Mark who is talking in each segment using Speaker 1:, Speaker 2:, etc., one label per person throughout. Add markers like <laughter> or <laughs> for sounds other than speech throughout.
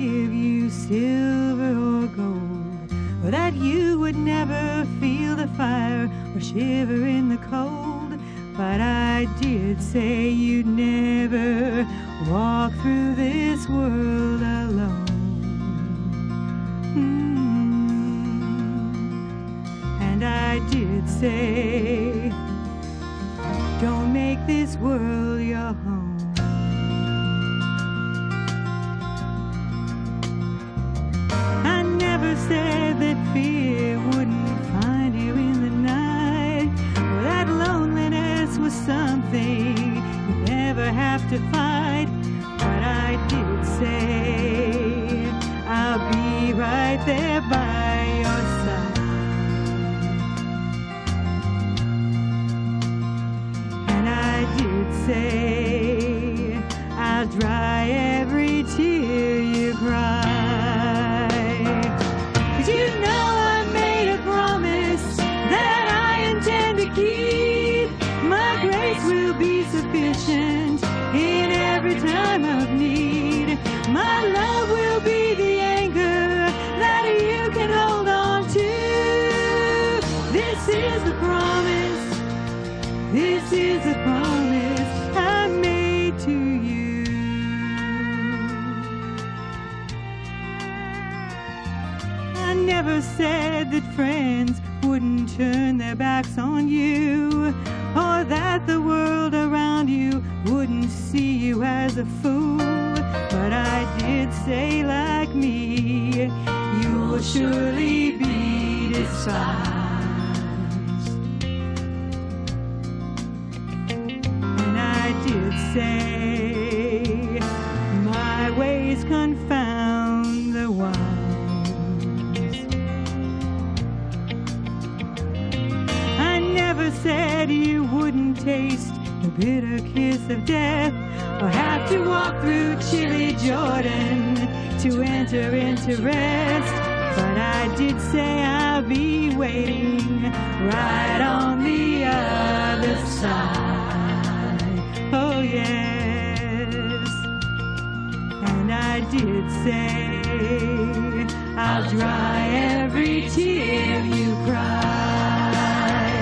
Speaker 1: give you silver or gold, or that you would never feel the fire or shiver in the cold. But I did say you'd never I'll dry every tear you cry.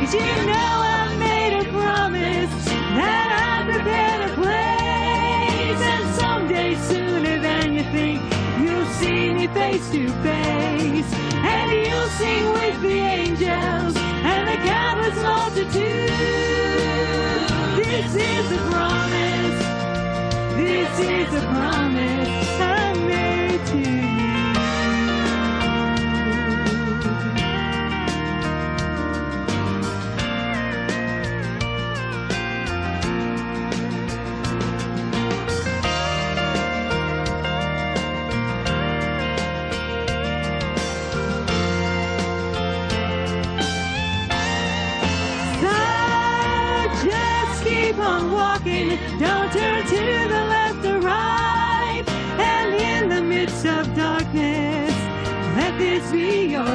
Speaker 1: 'Cause you know I made a promise that I prepared a place, and someday sooner than you think you'll see me face to face, and you'll sing with the angels and the countless multitude. This is a promise. This is a promise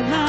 Speaker 1: be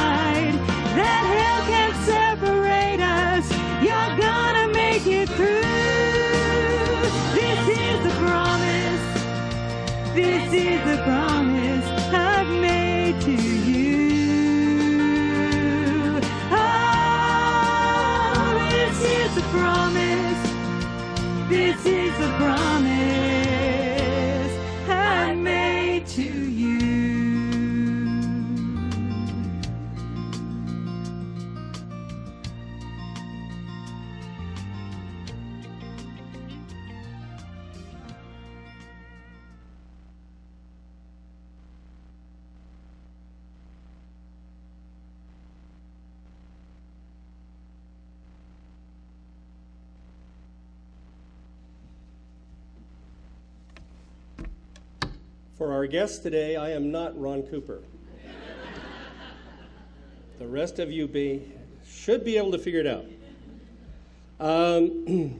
Speaker 2: For our guest today, I am not Ron Cooper. the rest of you be, should be able to figure it out. Um,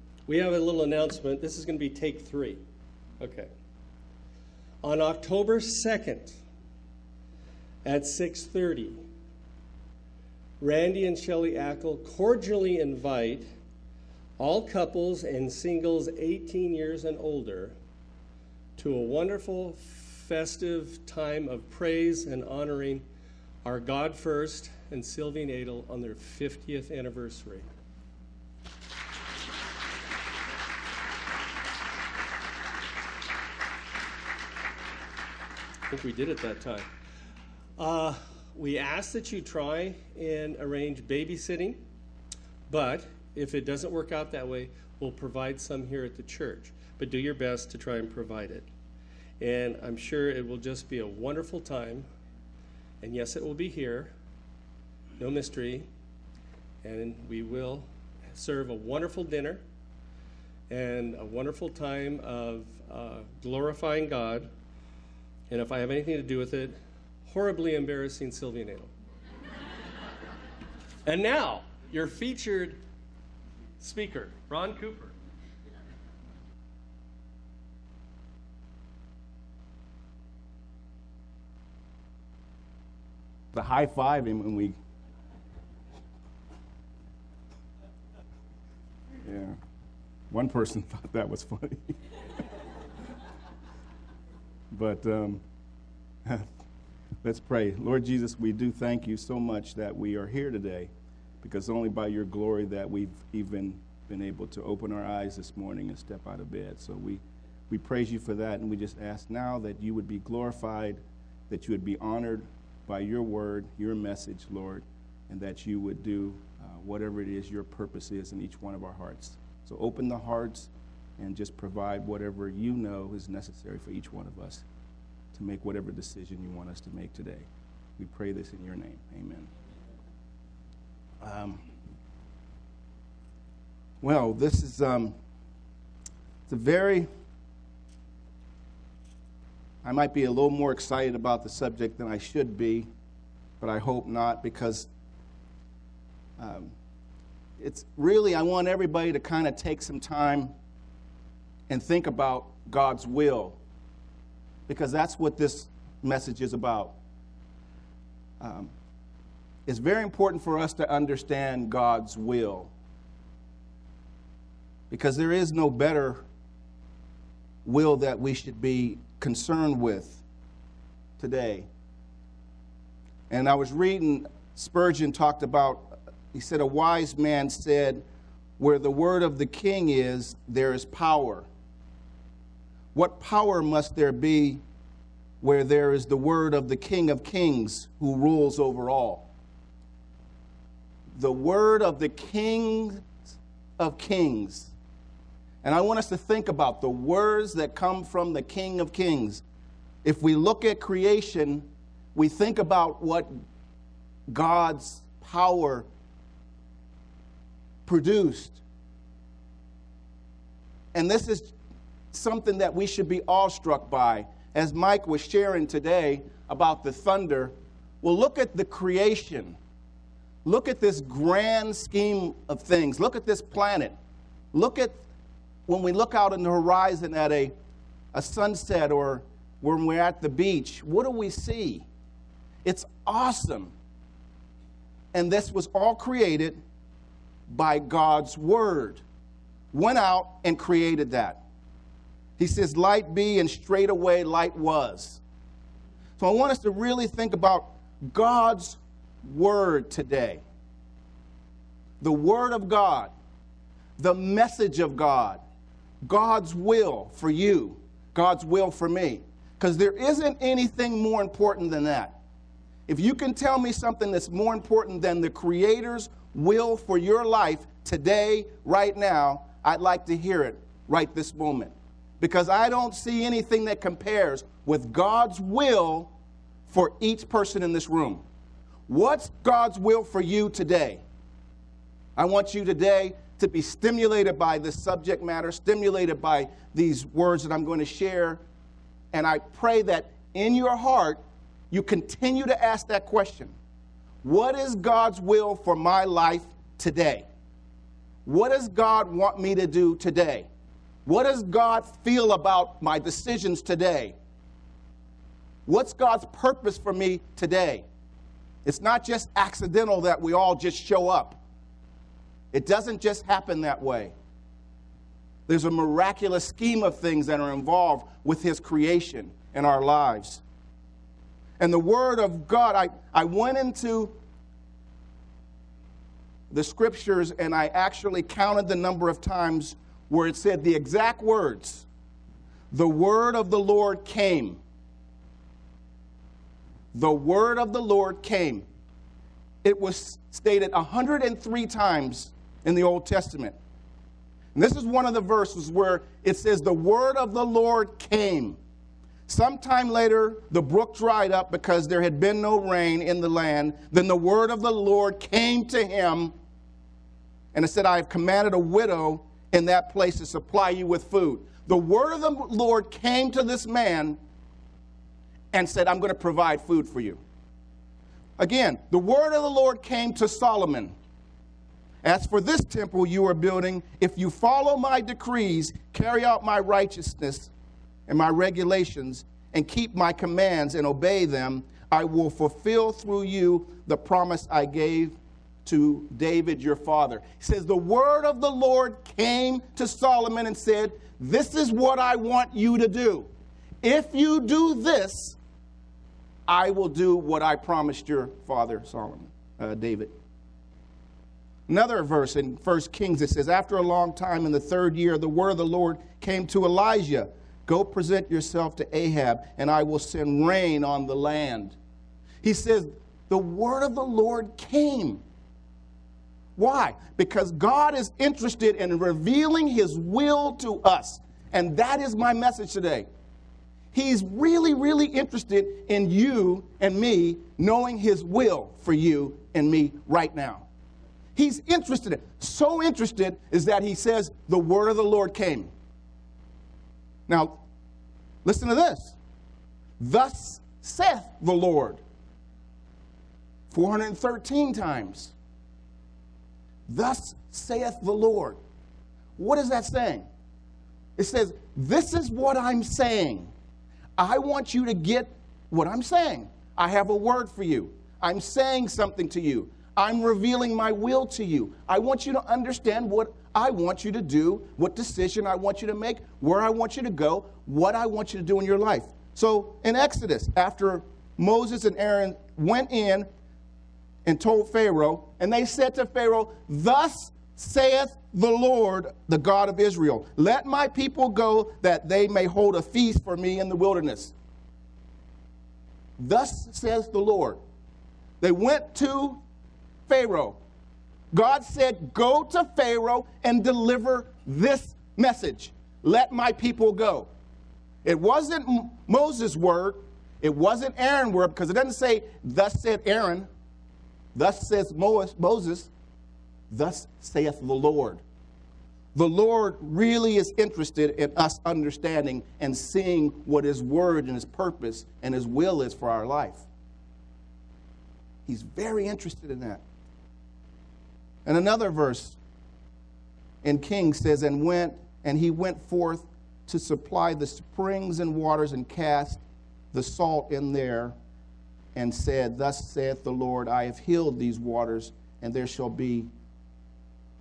Speaker 2: <clears throat> we have a little announcement. This is going to be take three. Okay. On October 2nd at 6:30, Randy and Shelley Ackle cordially invite all couples and singles 18 years and older to a wonderful, festive time of praise and honoring our God First and Sylvie Nadel on their 50th anniversary. I think we did it that time. Uh, we ask that you try and arrange babysitting, but if it doesn't work out that way, we'll provide some here at the church. But do your best to try and provide it. And I'm sure it will just be a wonderful time. And yes, it will be here. No mystery. And we will serve a wonderful dinner and a wonderful time of uh, glorifying God. And if I have anything to do with it, horribly embarrassing Sylvia Nadel. <laughs> and now, your featured speaker, Ron Cooper.
Speaker 3: The high five him when we. Yeah. One person <laughs> thought that was funny. <laughs> but um, <laughs> let's pray. Lord Jesus, we do thank you so much that we are here today because only by your glory that we've even been able to open our eyes this morning and step out of bed. So we, we praise you for that, and we just ask now that you would be glorified, that you would be honored by your word, your message, Lord, and that you would do uh, whatever it is your purpose is in each one of our hearts. So open the hearts and just provide whatever you know is necessary for each one of us to make whatever decision you want us to make today. We pray this in your name. Amen. Um, well, this is um, it's a very. I might be a little more excited about the subject than I should be, but I hope not because um, it's really I want everybody to kind of take some time and think about God's will because that's what this message is about. Um, it's very important for us to understand God's will because there is no better will that we should be concerned with today. And I was reading, Spurgeon talked about, he said, A wise man said, Where the word of the king is, there is power. What power must there be where there is the word of the King of Kings who rules over all? The word of the King of Kings. And I want us to think about the words that come from the King of Kings. If we look at creation, we think about what God's power produced. And this is something that we should be awestruck by. As Mike was sharing today about the thunder, well, look at the creation. Look at this grand scheme of things. Look at this planet. Look at when we look out in the horizon at a, a sunset or when we're at the beach. What do we see? It's awesome. And this was all created by God's word. Went out and created that. He says, Light be, and straightaway light was. So I want us to really think about God's word today. The word of God, the message of God, God's will for you, God's will for me. Because there isn't anything more important than that. If you can tell me something that's more important than the Creator's will for your life today, right now, I'd like to hear it right this moment because I don't see anything that compares with God's will for each person in this room. What's God's will for you today? I want you today to be stimulated by this subject matter, stimulated by these words that I'm going to share. And I pray that in your heart, you continue to ask that question What is God's will for my life today? What does God want me to do today? What does God feel about my decisions today? What's God's purpose for me today? It's not just accidental that we all just show up. It doesn't just happen that way. There's a miraculous scheme of things that are involved with His creation in our lives. And the Word of God, I, I went into the scriptures and I actually counted the number of times where it said the exact words the word of the Lord came. The word of the Lord came. It was stated 103 times in the Old Testament. And this is one of the verses where it says, The word of the Lord came. Sometime later, the brook dried up because there had been no rain in the land. Then the word of the Lord came to him, and it said, I have commanded a widow in that place to supply you with food. The word of the Lord came to this man and said, I'm going to provide food for you. Again, the word of the Lord came to Solomon. As for this temple you are building, if you follow my decrees, carry out my righteousness and my regulations, and keep my commands and obey them, I will fulfill through you the promise I gave to David your father. He says, The word of the Lord came to Solomon and said, This is what I want you to do. If you do this, I will do what I promised your father Solomon, uh, David. Another verse in 1 Kings, it says, After a long time in the third year, the word of the Lord came to Elijah Go present yourself to Ahab, and I will send rain on the land. He says, The word of the Lord came. Why? Because God is interested in revealing his will to us. And that is my message today. He's really, really interested in you and me knowing his will for you and me right now. He's interested in so interested is that he says the word of the Lord came. Now, listen to this. Thus saith the Lord. 413 times. Thus saith the Lord. What is that saying? It says, This is what I'm saying. I want you to get what I'm saying. I have a word for you. I'm saying something to you. I'm revealing my will to you. I want you to understand what I want you to do, what decision I want you to make, where I want you to go, what I want you to do in your life. So in Exodus, after Moses and Aaron went in and told Pharaoh, and they said to Pharaoh, Thus saith the Lord, the God of Israel, let my people go that they may hold a feast for me in the wilderness. Thus says the Lord. They went to Pharaoh. God said, Go to Pharaoh and deliver this message. Let my people go. It wasn't Moses' word, it wasn't Aaron's word, because it doesn't say, Thus said Aaron. Thus says Moses, thus saith the Lord. The Lord really is interested in us understanding and seeing what His word and His purpose and His will is for our life. He's very interested in that. And another verse in Kings says, And went, and he went forth to supply the springs and waters and cast the salt in there and said, Thus saith the Lord, I have healed these waters, and there shall be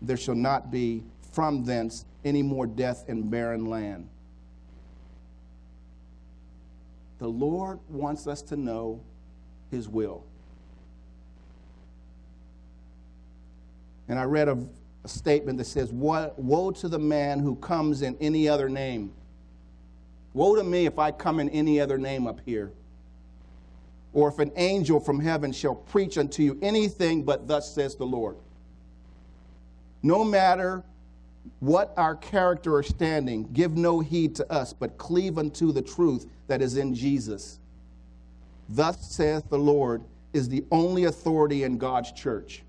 Speaker 3: there shall not be from thence any more death in barren land. The Lord wants us to know his will. And I read a, a statement that says, Woe to the man who comes in any other name. Woe to me if I come in any other name up here or if an angel from heaven shall preach unto you anything but thus says the Lord. No matter what our character or standing, give no heed to us, but cleave unto the truth that is in Jesus. Thus saith the Lord is the only authority in God's church.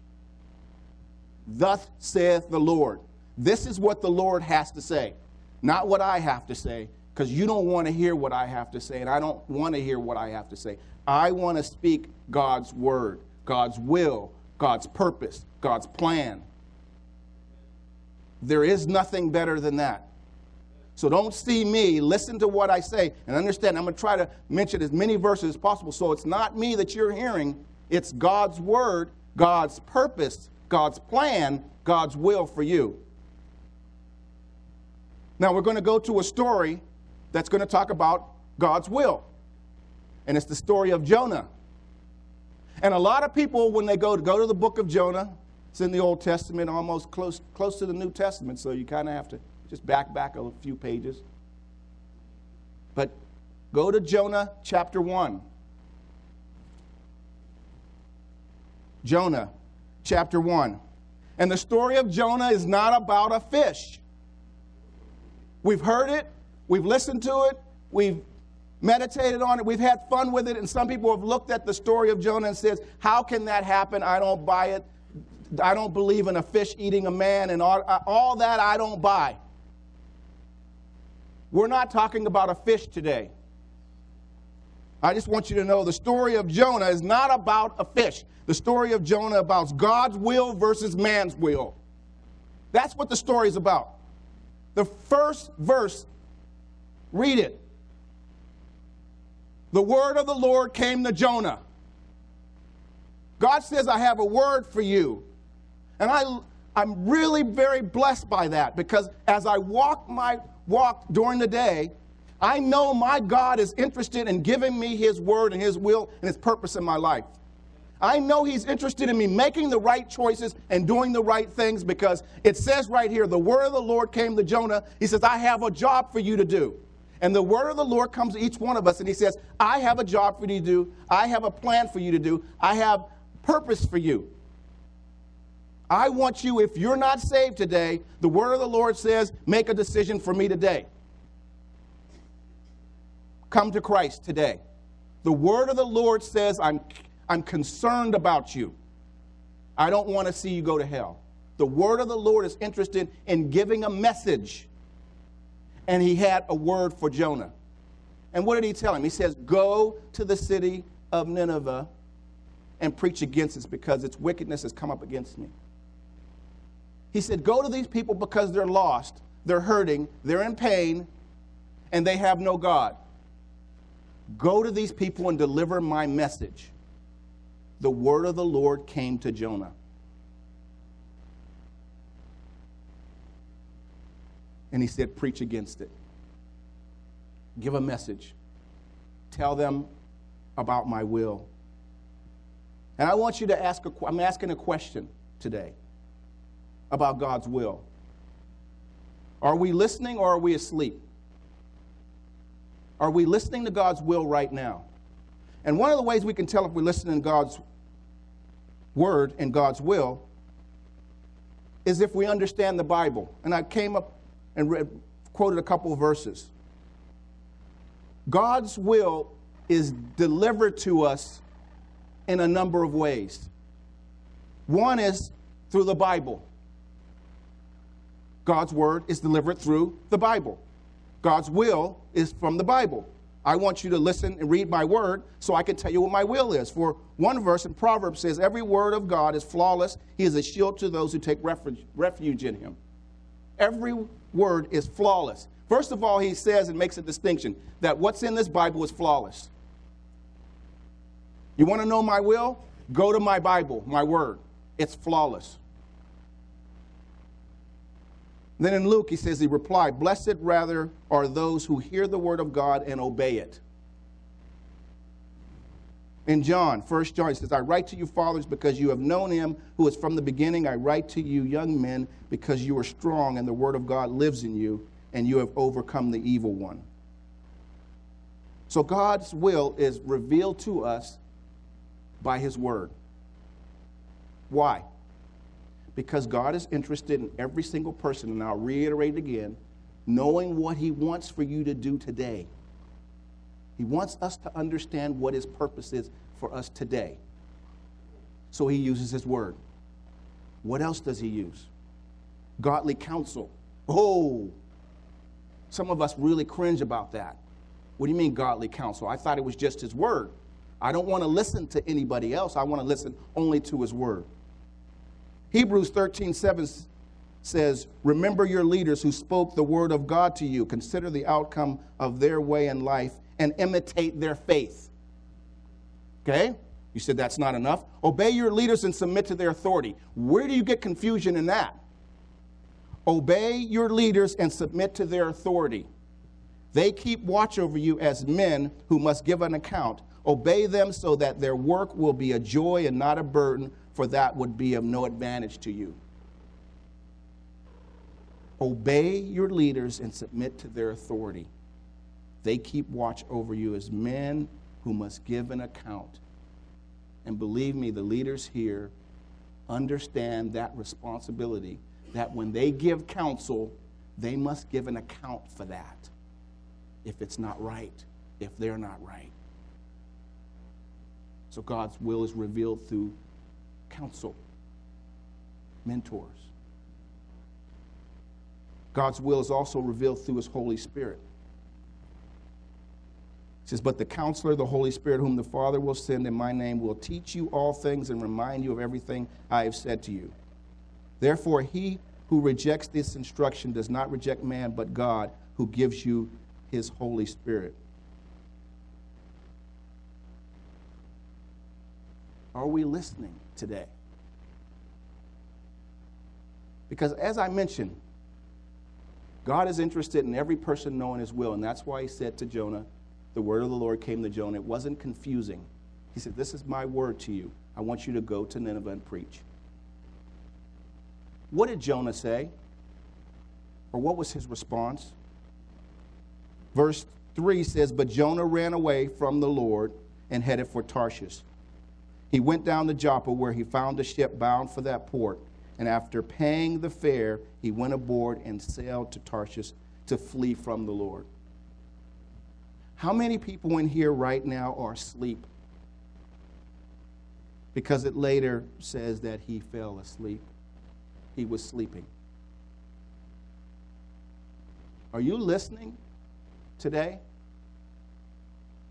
Speaker 3: Thus saith the Lord. This is what the Lord has to say, not what I have to say, because you don't want to hear what I have to say, and I don't want to hear what I have to say. I want to speak God's word, God's will, God's purpose, God's plan. There is nothing better than that. So don't see me, listen to what I say, and understand I'm going to try to mention as many verses as possible. So it's not me that you're hearing, it's God's word, God's purpose, God's plan, God's will for you. Now we're going to go to a story that's going to talk about God's will. And it's the story of Jonah. And a lot of people, when they go to, go to the book of Jonah, it's in the Old Testament, almost close, close to the New Testament, so you kind of have to just back back a few pages. But go to Jonah chapter 1. Jonah chapter 1. And the story of Jonah is not about a fish. We've heard it, we've listened to it, we've meditated on it, we've had fun with it, and some people have looked at the story of Jonah and says, "How can that happen? I don't buy it. I don't believe in a fish eating a man and all, all that I don't buy." We're not talking about a fish today. I just want you to know the story of Jonah is not about a fish. The story of Jonah about God's will versus man's will. That's what the story is about. The first verse, read it. The word of the Lord came to Jonah. God says, I have a word for you. And I, I'm really very blessed by that because as I walk my walk during the day, I know my God is interested in giving me His word and His will and His purpose in my life. I know He's interested in me making the right choices and doing the right things because it says right here, the word of the Lord came to Jonah. He says, I have a job for you to do. And the word of the Lord comes to each one of us and He says, I have a job for you to do. I have a plan for you to do. I have purpose for you. I want you, if you're not saved today, the word of the Lord says, make a decision for me today. Come to Christ today. The word of the Lord says, I'm, I'm concerned about you. I don't want to see you go to hell. The word of the Lord is interested in giving a message. And he had a word for Jonah. And what did he tell him? He says, Go to the city of Nineveh and preach against it because its wickedness has come up against me. He said, Go to these people because they're lost, they're hurting, they're in pain, and they have no God. Go to these people and deliver my message. The word of the Lord came to Jonah. And he said, Preach against it. Give a message. Tell them about my will. And I want you to ask, a, I'm asking a question today about God's will. Are we listening or are we asleep? Are we listening to God's will right now? And one of the ways we can tell if we're listening to God's word and God's will is if we understand the Bible. And I came up and read, quoted a couple of verses. God's will is delivered to us in a number of ways. One is through the Bible. God's word is delivered through the Bible. God's will is from the Bible. I want you to listen and read my word so I can tell you what my will is. For one verse in Proverbs says, Every word of God is flawless. He is a shield to those who take refuge, refuge in him. Every word is flawless. First of all, he says and makes a distinction that what's in this Bible is flawless. You want to know my will? Go to my Bible, my word. It's flawless. Then in Luke, he says, he replied, Blessed rather are those who hear the word of God and obey it. In John, 1 John, he says, I write to you, fathers, because you have known him who is from the beginning. I write to you, young men, because you are strong and the word of God lives in you, and you have overcome the evil one. So God's will is revealed to us by his word. Why? Because God is interested in every single person, and I'll reiterate again, knowing what He wants for you to do today. He wants us to understand what His purpose is for us today. So He uses His Word. What else does He use? Godly counsel. Oh, some of us really cringe about that. What do you mean, godly counsel? I thought it was just His Word. I don't want to listen to anybody else. I want to listen only to His Word. Hebrews 13 7 says, Remember your leaders who spoke the word of God to you. Consider the outcome of their way in life and imitate their faith. Okay? You said that's not enough. Obey your leaders and submit to their authority. Where do you get confusion in that? Obey your leaders and submit to their authority. They keep watch over you as men who must give an account. Obey them so that their work will be a joy and not a burden, for that would be of no advantage to you. Obey your leaders and submit to their authority. They keep watch over you as men who must give an account. And believe me, the leaders here understand that responsibility that when they give counsel, they must give an account for that if it's not right, if they're not right. So God's will is revealed through counsel, mentors. God's will is also revealed through His Holy Spirit. It says, But the counselor, the Holy Spirit, whom the Father will send in my name, will teach you all things and remind you of everything I have said to you. Therefore, he who rejects this instruction does not reject man, but God, who gives you his Holy Spirit. Are we listening today? Because as I mentioned, God is interested in every person knowing his will, and that's why he said to Jonah, the word of the Lord came to Jonah. It wasn't confusing. He said, This is my word to you. I want you to go to Nineveh and preach. What did Jonah say? Or what was his response? Verse 3 says, But Jonah ran away from the Lord and headed for Tarshish. He went down to Joppa, where he found a ship bound for that port. And after paying the fare, he went aboard and sailed to Tarshish to flee from the Lord. How many people in here right now are asleep? Because it later says that he fell asleep. He was sleeping. Are you listening today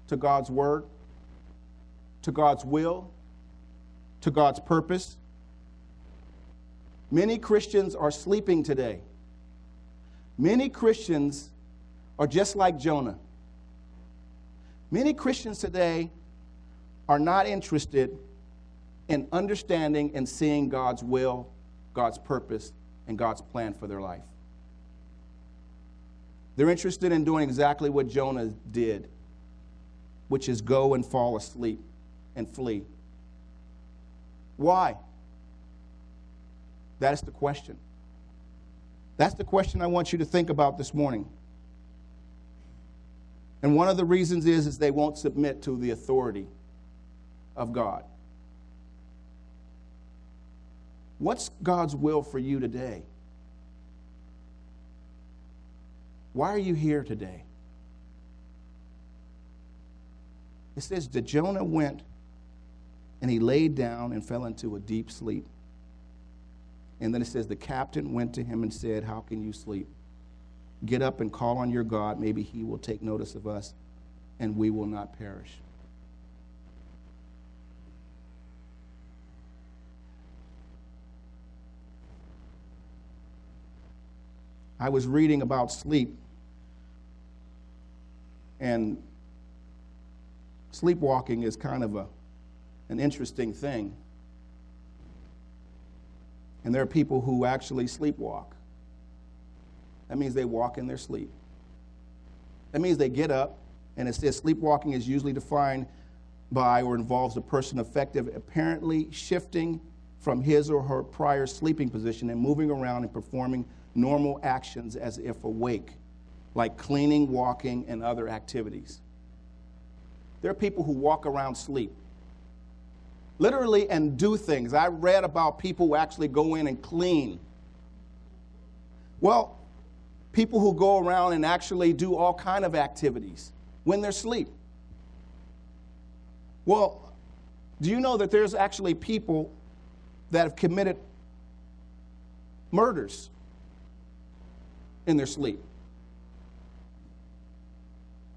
Speaker 3: to God's word, to God's will, to God's purpose? Many Christians are sleeping today. Many Christians are just like Jonah. Many Christians today are not interested in understanding and seeing God's will, God's purpose, and God's plan for their life. They're interested in doing exactly what Jonah did, which is go and fall asleep and flee. Why? That is the question. That's the question I want you to think about this morning. And one of the reasons is, is they won't submit to the authority of God. What's God's will for you today? Why are you here today? It says that Jonah went and he laid down and fell into a deep sleep. And then it says the captain went to him and said, How can you sleep? Get up and call on your God. Maybe he will take notice of us and we will not perish. I was reading about sleep, and sleepwalking is kind of a, an interesting thing. And there are people who actually sleepwalk. That means they walk in their sleep. That means they get up, and it says sleepwalking is usually defined by or involves a person effective apparently shifting from his or her prior sleeping position and moving around and performing normal actions as if awake, like cleaning, walking, and other activities. There are people who walk around sleep, literally, and do things. I read about people who actually go in and clean. Well, people who go around and actually do all kind of activities when they're asleep. Well, do you know that there's actually people that have committed murders in their sleep?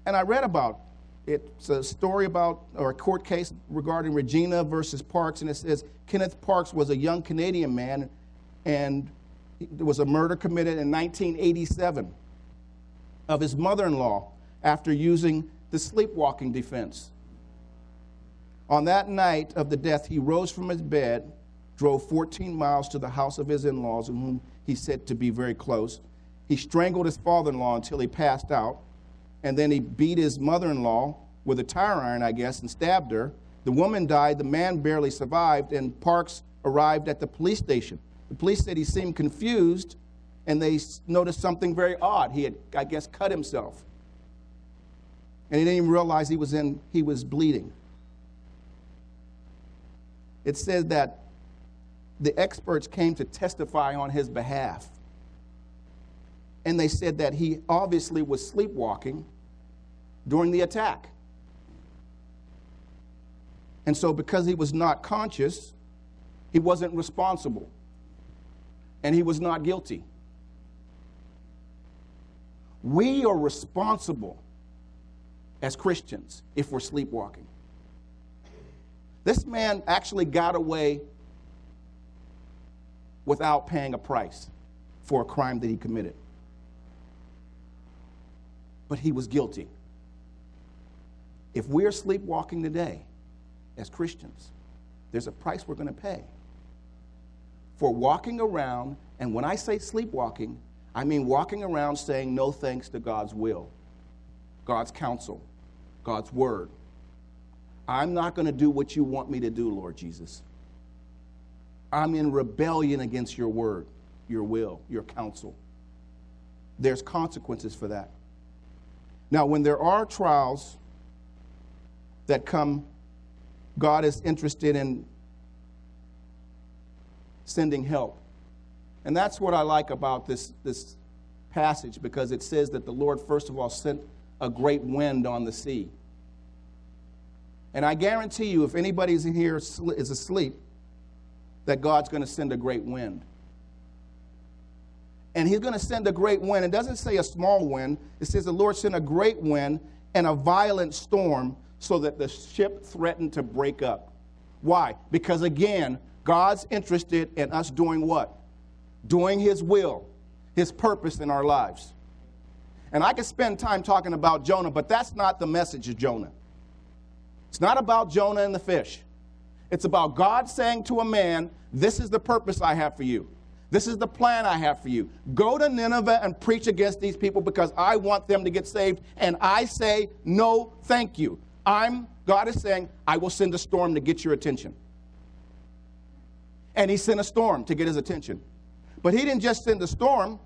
Speaker 3: And I read about. It's a story about, or a court case regarding Regina versus Parks, and it says Kenneth Parks was a young Canadian man and there was a murder committed in 1987 of his mother in law after using the sleepwalking defense. On that night of the death, he rose from his bed, drove 14 miles to the house of his in laws, whom he said to be very close. He strangled his father in law until he passed out. And then he beat his mother in law with a tire iron, I guess, and stabbed her. The woman died. The man barely survived. And Parks arrived at the police station. The police said he seemed confused and they noticed something very odd. He had, I guess, cut himself. And he didn't even realize he was, in, he was bleeding. It said that the experts came to testify on his behalf. And they said that he obviously was sleepwalking during the attack. And so, because he was not conscious, he wasn't responsible. And he was not guilty. We are responsible as Christians if we're sleepwalking. This man actually got away without paying a price for a crime that he committed. But he was guilty. If we're sleepwalking today as Christians, there's a price we're going to pay for walking around, and when I say sleepwalking, I mean walking around saying no thanks to God's will, God's counsel, God's word. I'm not going to do what you want me to do, Lord Jesus. I'm in rebellion against your word, your will, your counsel. There's consequences for that. Now, when there are trials that come, God is interested in sending help. And that's what I like about this, this passage because it says that the Lord, first of all, sent a great wind on the sea. And I guarantee you, if anybody's in here is asleep, that God's going to send a great wind. And he's going to send a great wind. It doesn't say a small wind, it says the Lord sent a great wind and a violent storm so that the ship threatened to break up. Why? Because again, God's interested in us doing what? Doing his will, his purpose in our lives. And I could spend time talking about Jonah, but that's not the message of Jonah. It's not about Jonah and the fish. It's about God saying to a man, This is the purpose I have for you. This is the plan I have for you. Go to Nineveh and preach against these people because I want them to get saved. And I say, No, thank you. I'm, God is saying, I will send a storm to get your attention. And he sent a storm to get his attention. But he didn't just send a storm,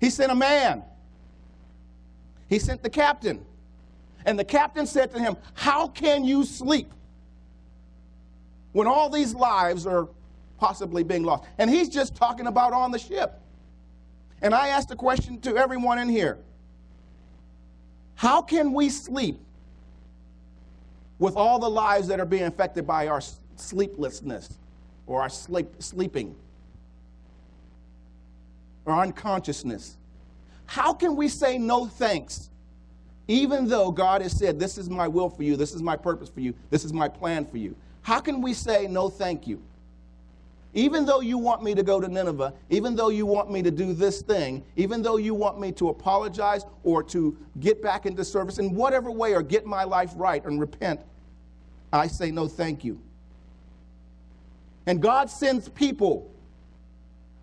Speaker 3: he sent a man. He sent the captain. And the captain said to him, How can you sleep when all these lives are possibly being lost? And he's just talking about on the ship. And I asked a question to everyone in here How can we sleep with all the lives that are being affected by our sleeplessness or our sleep, sleeping or unconsciousness? How can we say no thanks? Even though God has said, This is my will for you, this is my purpose for you, this is my plan for you. How can we say no thank you? Even though you want me to go to Nineveh, even though you want me to do this thing, even though you want me to apologize or to get back into service in whatever way or get my life right and repent, I say no thank you. And God sends people.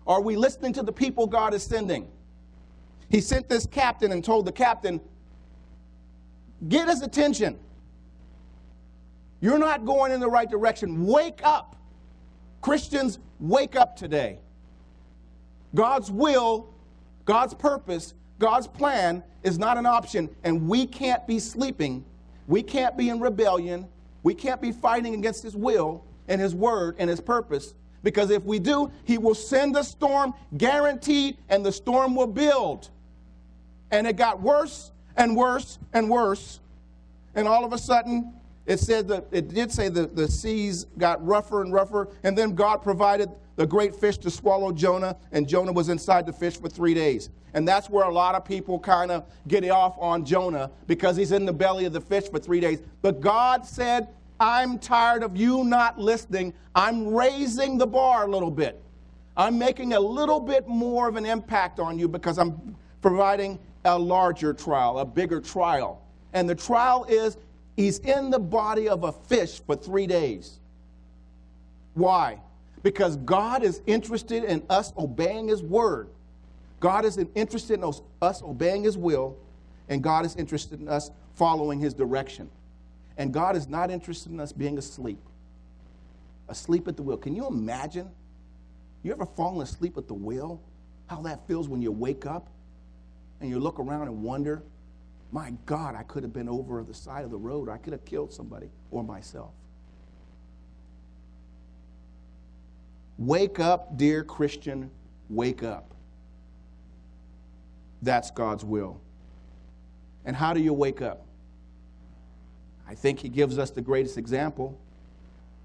Speaker 3: Are we listening to the people God is sending? He sent this captain and told the captain, Get his attention. You're not going in the right direction. Wake up. Christians, wake up today. God's will, God's purpose, God's plan is not an option, and we can't be sleeping. We can't be in rebellion. We can't be fighting against His will and His word and His purpose. Because if we do, He will send a storm guaranteed, and the storm will build. And it got worse and worse and worse. And all of a sudden, it said that it did say that the seas got rougher and rougher, and then God provided the great fish to swallow Jonah, and Jonah was inside the fish for three days. And that's where a lot of people kind of get off on Jonah because he's in the belly of the fish for three days. But God said, I'm tired of you not listening. I'm raising the bar a little bit. I'm making a little bit more of an impact on you because I'm providing a larger trial, a bigger trial. And the trial is he's in the body of a fish for three days. Why? because God is interested in us obeying His word. God is interested in us, obeying His will, and God is interested in us following His direction. And God is not interested in us being asleep. Asleep at the wheel. Can you imagine? You ever fallen asleep at the wheel? How that feels when you wake up and you look around and wonder, my God, I could have been over the side of the road. I could have killed somebody or myself. Wake up, dear Christian, wake up. That's God's will. And how do you wake up? I think he gives us the greatest example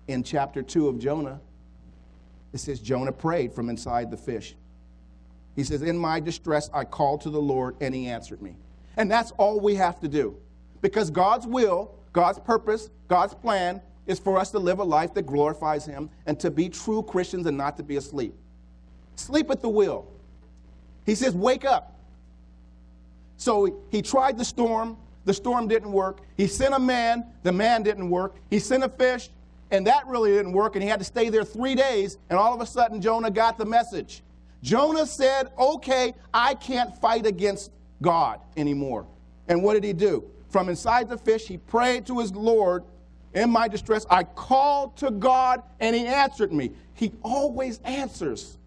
Speaker 3: in chapter 2 of Jonah. It says, Jonah prayed from inside the fish. He says, In my distress, I called to the Lord, and he answered me. And that's all we have to do. Because God's will, God's purpose, God's plan is for us to live a life that glorifies him and to be true Christians and not to be asleep. Sleep at the wheel. He says, Wake up. So he tried the storm. The storm didn't work. He sent a man. The man didn't work. He sent a fish, and that really didn't work. And he had to stay there three days. And all of a sudden, Jonah got the message. Jonah said, Okay, I can't fight against God anymore. And what did he do? From inside the fish, he prayed to his Lord in my distress. I called to God, and he answered me. He always answers.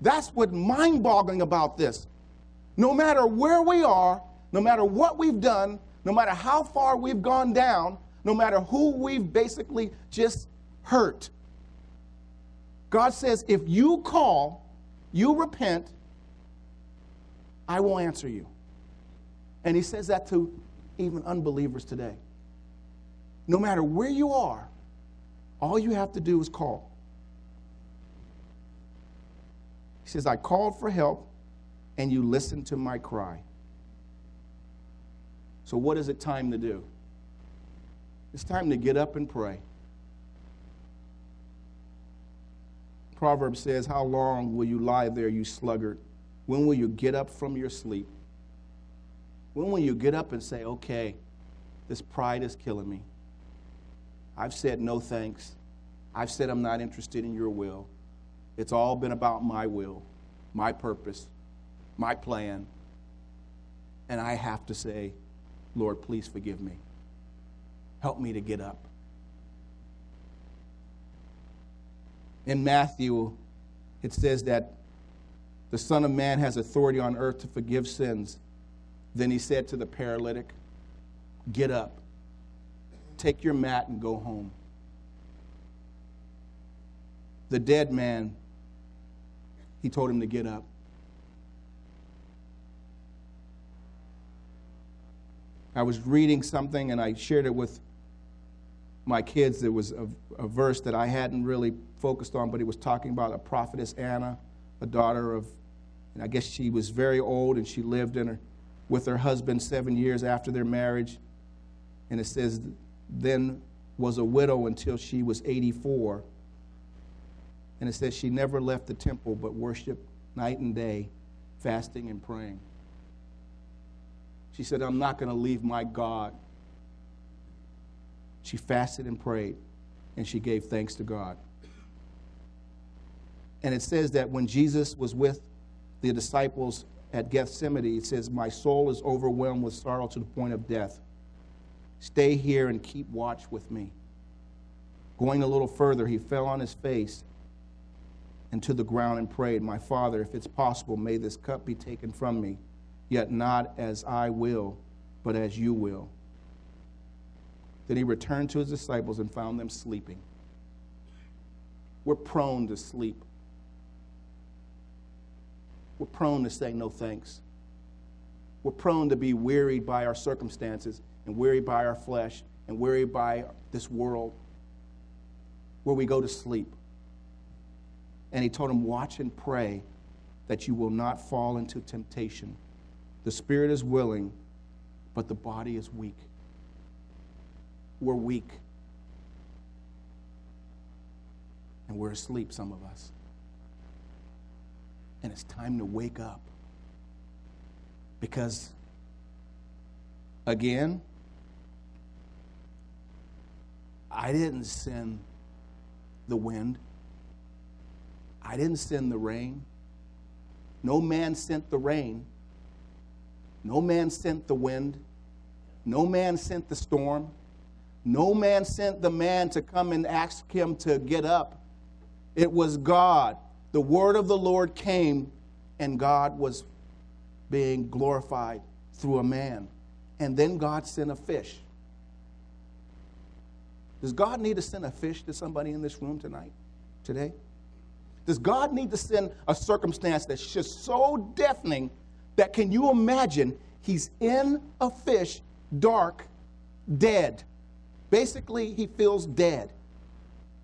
Speaker 3: That's what mind boggling about this. No matter where we are, no matter what we've done, no matter how far we've gone down, no matter who we've basically just hurt, God says, if you call, you repent, I will answer you. And He says that to even unbelievers today. No matter where you are, all you have to do is call. He says, I called for help and you listened to my cry. So, what is it time to do? It's time to get up and pray. Proverbs says, How long will you lie there, you sluggard? When will you get up from your sleep? When will you get up and say, Okay, this pride is killing me? I've said no thanks. I've said I'm not interested in your will. It's all been about my will, my purpose, my plan. And I have to say, Lord, please forgive me. Help me to get up. In Matthew, it says that the Son of Man has authority on earth to forgive sins. Then he said to the paralytic, Get up, take your mat, and go home. The dead man, he told him to get up. I was reading something and I shared it with my kids. There was a, a, verse that I hadn't really focused on, but it was talking about a prophetess Anna, a daughter of, and I guess she was very old and she lived in her, with her husband seven years after their marriage. And it says, then was a widow until she was 84. And it says she never left the temple but worshiped night and day, fasting and praying. She said, I'm not going to leave my God. She fasted and prayed, and she gave thanks to God. And it says that when Jesus was with the disciples at Gethsemane, it says, My soul is overwhelmed with sorrow to the point of death. Stay here and keep watch with me. Going a little further, he fell on his face and to the ground and prayed, My Father, if it's possible, may this cup be taken from me yet not as I will, but as you will. Then he returned to his disciples and found them sleeping. We're prone to sleep. We're prone to say no thanks. We're prone to be wearied by our circumstances and wearied by our flesh and wearied by this world where we go to sleep. And he told him, Watch and pray that you will not fall into temptation. The spirit is willing, but the body is weak. We're weak. And we're asleep, some of us. And it's time to wake up. Because, again, I didn't send the wind. I didn't send the rain. No man sent the rain. No man sent the wind. No man sent the storm. No man sent the man to come and ask him to get up. It was God. The word of the Lord came, and God was being glorified through a man. And then God sent a fish. Does God need to send a fish to somebody in this room tonight, today? Does God need to send a circumstance that's just so deafening that can you imagine he's in a fish, dark, dead? Basically, he feels dead.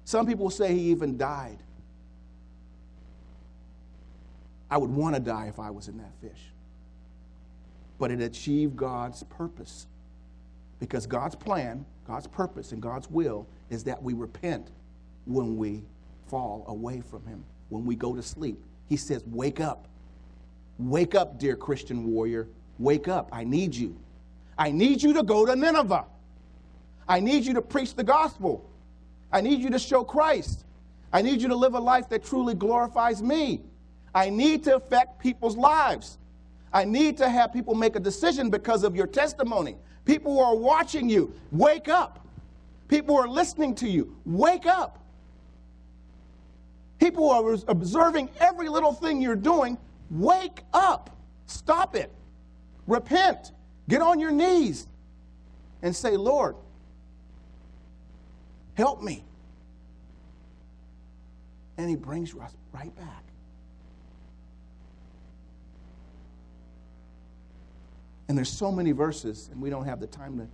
Speaker 3: Some people say he even died. I would want to die if I was in that fish. But it achieved God's purpose. Because God's plan, God's purpose, and God's will is that we repent when we fall away from Him, when we go to sleep. He says, Wake up. Wake up, dear Christian warrior. Wake up. I need you. I need you to go to Nineveh. I need you to preach the gospel. I need you to show Christ. I need you to live a life that truly glorifies me. I need to affect people's lives. I need to have people make a decision because of your testimony. People who are watching you, wake up. People who are listening to you, wake up. People who are observing every little thing you're doing, wake up. Stop it. Repent. Get on your knees and say, Lord, help me. And he brings us right back. And there's so many verses, and we don't have the time to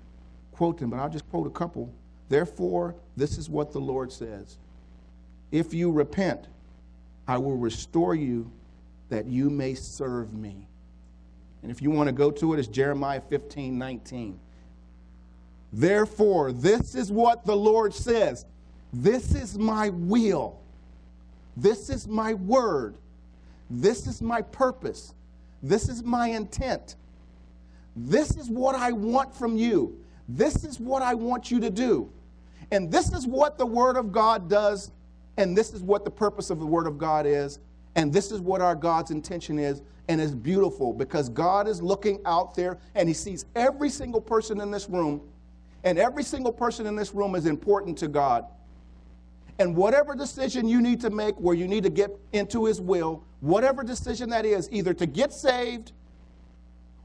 Speaker 3: quote them, but I'll just quote a couple. Therefore, this is what the Lord says If you repent, I will restore you that you may serve me. And if you want to go to it, it's Jeremiah 15 19. Therefore, this is what the Lord says This is my will, this is my word, this is my purpose, this is my intent. This is what I want from you. This is what I want you to do. And this is what the Word of God does. And this is what the purpose of the Word of God is. And this is what our God's intention is. And it's beautiful because God is looking out there and He sees every single person in this room. And every single person in this room is important to God. And whatever decision you need to make where you need to get into His will, whatever decision that is, either to get saved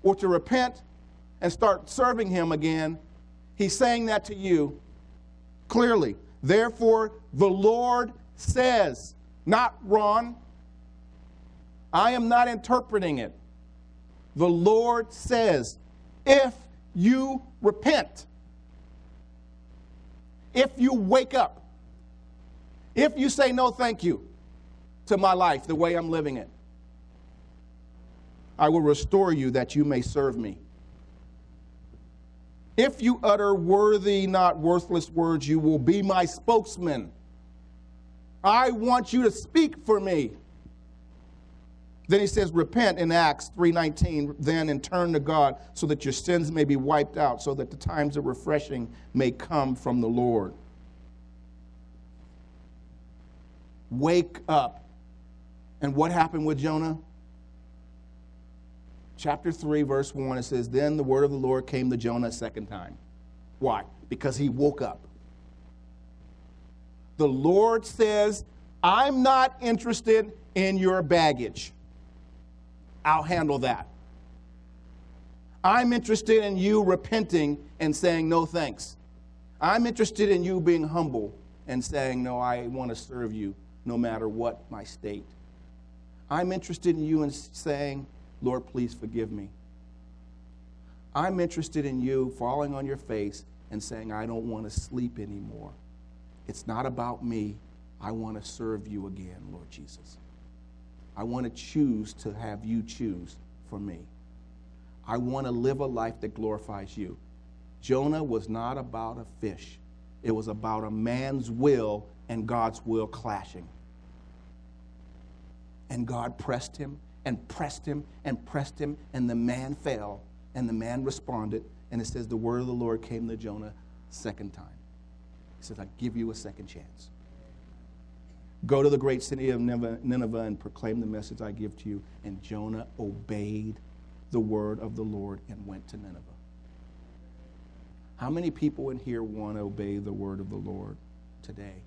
Speaker 3: or to repent and start serving Him again, He's saying that to you clearly. Therefore, the Lord says, not Ron. I am not interpreting it. The Lord says, if you repent, if you wake up, if you say no thank you to my life the way I'm living it, I will restore you that you may serve me. If you utter worthy, not worthless words, you will be my spokesman. I want you to speak for me. Then he says, repent in Acts 3.19, then and turn to God so that your sins may be wiped out, so that the times of refreshing may come from the Lord. Wake up. And what happened with Jonah? Chapter 3, verse 1, it says, Then the word of the Lord came to Jonah a second time. Why? Because he woke up. The Lord says, I'm not interested in your baggage. I'll handle that. I'm interested in you repenting and saying no thanks. I'm interested in you being humble and saying, No, I want to serve you no matter what my state. I'm interested in you in saying, Lord, please forgive me. I'm interested in you falling on your face and saying, I don't want to sleep anymore. It's not about me. I want to serve you again, Lord Jesus. I want to choose to have you choose for me. I want to live a life that glorifies you. Jonah was not about a fish, it was about a man's will and God's will clashing. And God pressed him and pressed him and pressed him, and the man fell, and the man responded. And it says, The word of the Lord came to Jonah second time. He says, I give you a second chance. Go to the great city of Nineveh and proclaim the message I give to you. And Jonah obeyed the word of the Lord and went to Nineveh. How many people in here want to obey the word of the Lord today?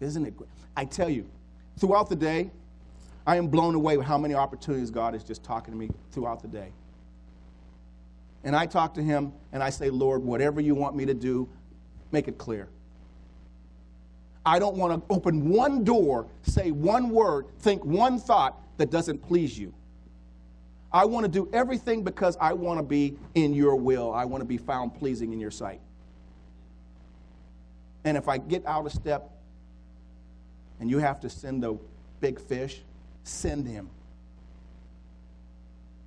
Speaker 3: Isn't it great? I tell you, throughout the day, I am blown away with how many opportunities God is just talking to me throughout the day. And I talk to Him and I say, Lord, whatever you want me to do, make it clear. I don't want to open one door, say one word, think one thought that doesn't please you. I want to do everything because I want to be in your will. I want to be found pleasing in your sight. And if I get out of step and you have to send a big fish, send him.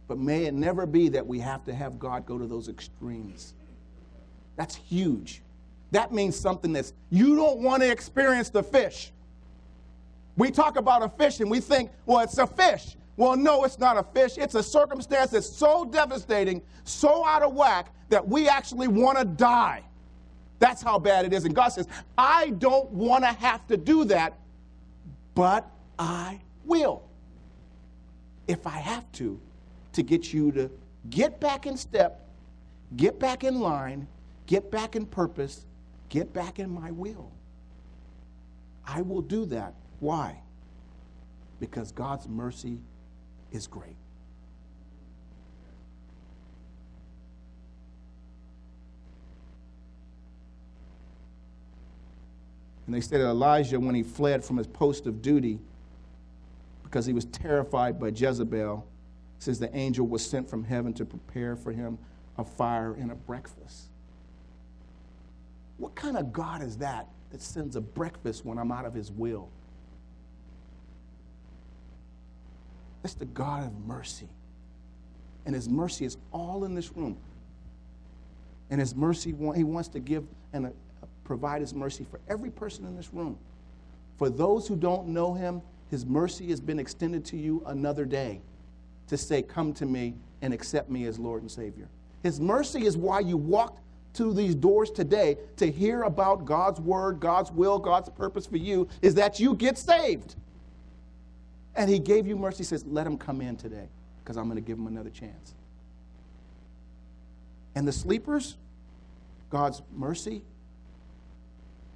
Speaker 3: But may it never be that we have to have God go to those extremes. That's huge. That means something that's, you don't want to experience the fish. We talk about a fish and we think, well, it's a fish. Well, no, it's not a fish. It's a circumstance that's so devastating, so out of whack, that we actually want to die. That's how bad it is. And God says, I don't want to have to do that, but I will. If I have to, to get you to get back in step, get back in line, get back in purpose, Get back in my will. I will do that. Why? Because God's mercy is great. And they said that Elijah, when he fled from his post of duty, because he was terrified by Jezebel, says the angel was sent from heaven to prepare for him a fire and a breakfast. What kind of God is that that sends a breakfast when I'm out of his will? That's the God of mercy. And his mercy is all in this room. And his mercy, he wants to give uh, provide his mercy for every person in this room. For those who don't know him, his mercy has been extended to you another day to say, Come to me and accept me as Lord and Savior. His mercy is why you walked to these doors today to hear about God's word, God's will, God's purpose for you is that you get saved. And He gave you mercy. Says, Let him come in today because I'm going to give him another chance. And the sleepers, God's mercy,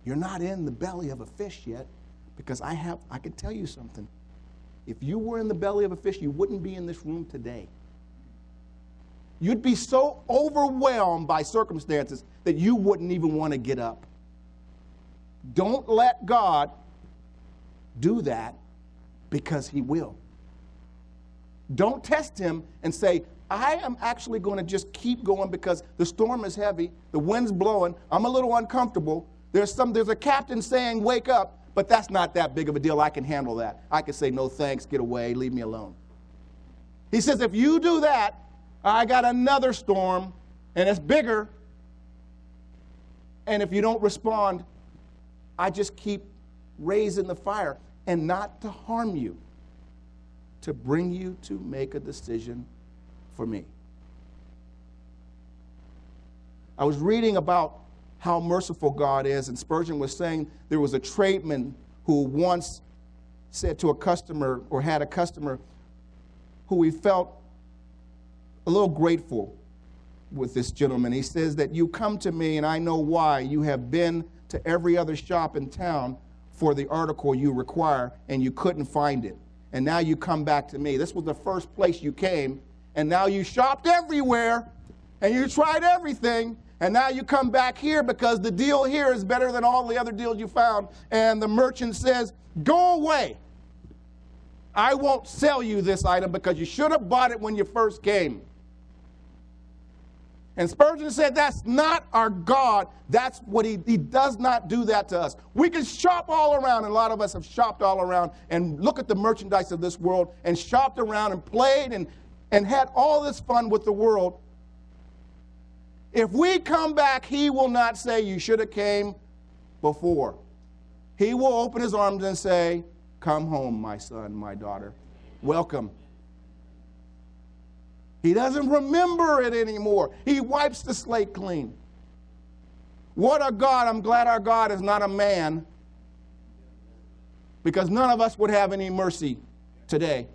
Speaker 3: you're not in the belly of a fish yet because I have I can tell you something. If you were in the belly of a fish, you wouldn't be in this room today. You'd be so overwhelmed by circumstances that you wouldn't even want to get up. Don't let God do that because He will. Don't test Him and say, I am actually going to just keep going because the storm is heavy, the wind's blowing, I'm a little uncomfortable. There's some there's a captain saying, Wake up, but that's not that big of a deal. I can handle that. I can say, No thanks, get away, leave me alone. He says, If you do that, I got another storm, and it's bigger. And if you don't respond, I just keep raising the fire and not to harm you, to bring you to make a decision for me. I was reading about how merciful God is, and Spurgeon was saying there was a tradesman who once said to a customer or had a customer who he felt a little grateful with this gentleman. He says that you come to me and I know why. You have been to every other shop in town for the article you require and you couldn't find it. And now you come back to me. This was the first place you came, and now you shopped everywhere and you tried everything. And now you come back here because the deal here is better than all the other deals you found. And the merchant says, Go away. I won't sell you this item because you should have bought it when you first came. And Spurgeon said, That's not our God. That's what he, he does not do that to us. We can shop all around, and a lot of us have shopped all around and look at the merchandise of this world and shopped around and played and, and had all this fun with the world. If we come back, he will not say, You should have came before. He will open his arms and say, Come home, my son, my daughter. Welcome. He doesn't remember it anymore. He wipes the slate clean. What a God. I'm glad our God is not a man because none of us would have any mercy today.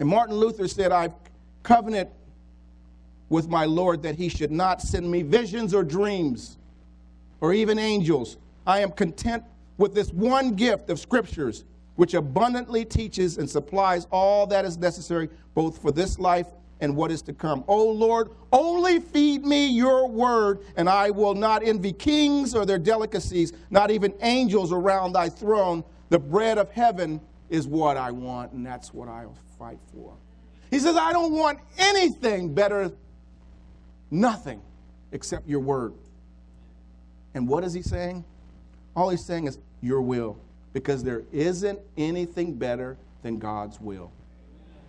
Speaker 3: And Martin Luther said, I've covenant with my Lord that he should not send me visions or dreams or even angels. I am content with this one gift of scriptures, which abundantly teaches and supplies all that is necessary both for this life and what is to come. O Lord, only feed me your word, and I will not envy kings or their delicacies, not even angels around thy throne. The bread of heaven is what I want, and that's what I'll fight for. He says, I don't want anything better, nothing except your word. And what is he saying? All he's saying is your will, because there isn't anything better than God's will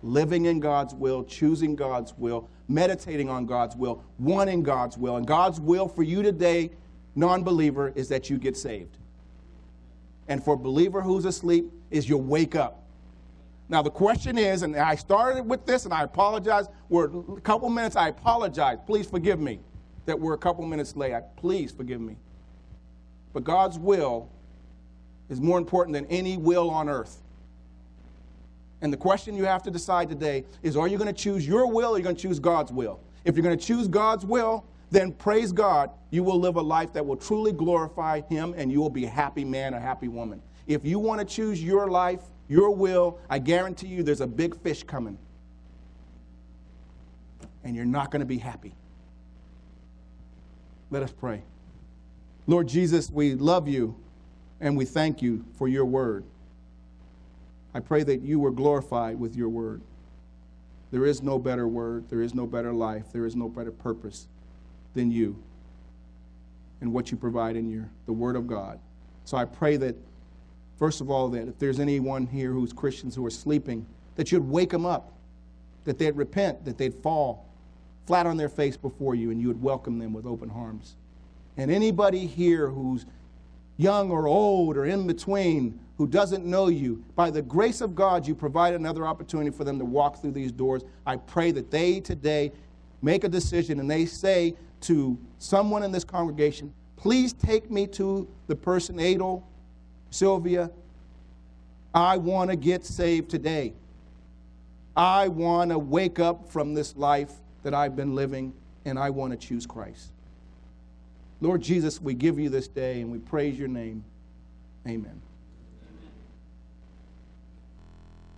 Speaker 3: living in God's will, choosing God's will, meditating on God's will, wanting God's will. And God's will for you today, non believer, is that you get saved. And for a believer who's asleep, is you'll wake up. Now, the question is, and I started with this and I apologize. We're a couple minutes, I apologize. Please forgive me that we're a couple minutes late. please forgive me. But God's will is more important than any will on earth. And the question you have to decide today is are you going to choose your will or are you going to choose God's will? If you're going to choose God's will, then praise God, you will live a life that will truly glorify Him and you will be a happy man, a happy woman. If you want to choose your life, your will, I guarantee you there's a big fish coming. And you're not going to be happy. Let us pray. Lord Jesus, we love you and we thank you for your word. I pray that you were glorified with your word. There is no better word, there is no better life, there is no better purpose than you and what you provide in your the word of God. So I pray that first of all that if there's anyone here who's Christians who are sleeping, that you'd wake them up, that they'd repent, that they'd fall flat on their face before you and you would welcome them with open arms. And anybody here who's young or old or in between who doesn't know you, by the grace of God, you provide another opportunity for them to walk through these doors. I pray that they today make a decision and they say to someone in this congregation, please take me to the person, Adel, Sylvia. I want to get saved today. I want to wake up from this life that I've been living and I want to choose Christ. Lord Jesus, we give you this day and we praise your name. Amen.